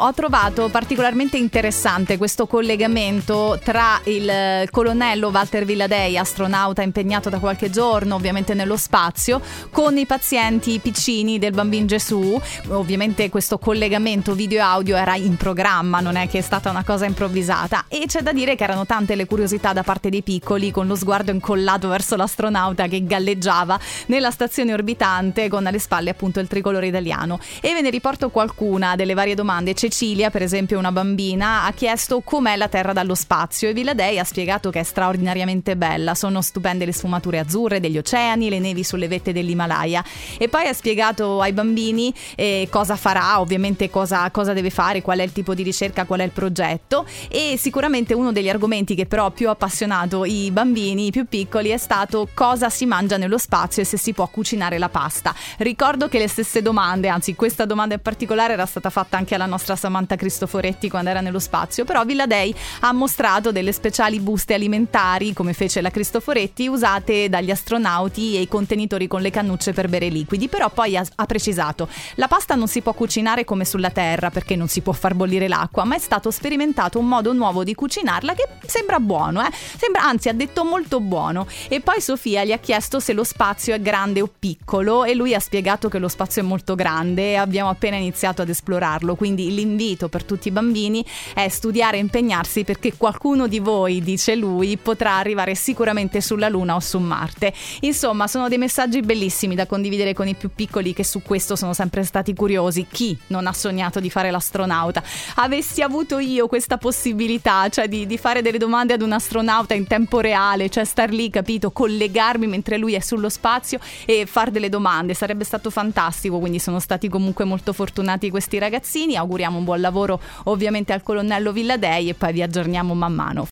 Ho trovato particolarmente interessante questo collegamento tra il colonnello Walter Villadei, astronauta impegnato da qualche giorno ovviamente nello spazio, con i pazienti piccini del bambino Gesù. Ovviamente questo collegamento video e audio era in programma, non è che è stata una cosa improvvisata e c'è da dire che erano tante le curiosità da parte dei piccoli con lo sguardo incollato verso l'astronauta che galleggiava nella stazione orbitante con alle spalle appunto il tricolore italiano. E ve ne riporto qualcuna delle varie domande Cecilia, per esempio una bambina, ha chiesto com'è la Terra dallo spazio e Villadei ha spiegato che è straordinariamente bella, sono stupende le sfumature azzurre degli oceani, le nevi sulle vette dell'Himalaya. E poi ha spiegato ai bambini eh, cosa farà, ovviamente cosa, cosa deve fare, qual è il tipo di ricerca, qual è il progetto. E sicuramente uno degli argomenti che però ha più appassionato i bambini, i più piccoli, è stato cosa si mangia nello spazio e se si può cucinare la pasta. Ricordo che le stesse domande, anzi questa domanda in particolare era stata fatta anche alla nostra Samantha Cristoforetti quando era nello spazio, però Villadei ha mostrato delle speciali buste alimentari, come fece la Cristoforetti, usate dagli astronauti e i contenitori con le cannucce per bere liquidi, però poi ha, ha precisato, la pasta non si può cucinare come sulla Terra perché non si può far bollire l'acqua, ma è stato sperimentato un modo nuovo di cucinarla che sembra buono, eh? sembra, anzi ha detto molto buono. E poi Sofia gli ha chiesto se lo spazio è grande o piccolo e lui ha spiegato che lo spazio è molto grande e abbiamo appena iniziato ad esplorarlo, quindi l'invito per tutti i bambini è studiare e impegnarsi perché qualcuno di voi, dice lui, potrà arrivare sicuramente sulla Luna o su Marte. Insomma, sono dei messaggi bellissimi da condividere con i più piccoli che su questo sono sempre stati curiosi. Chi non ha sognato di fare l'astronauta? Avessi avuto io questa possibilità, cioè di, di fare delle domande ad un astronauta in tempo reale, cioè star lì, capito, collegarmi mentre lui è sullo spazio e fare delle domande, sarebbe stato fantastico, quindi sono stati comunque molto fortunati questi ragazzini, auguriamo un buon lavoro ovviamente al colonnello Villadei e poi vi aggiorniamo man mano.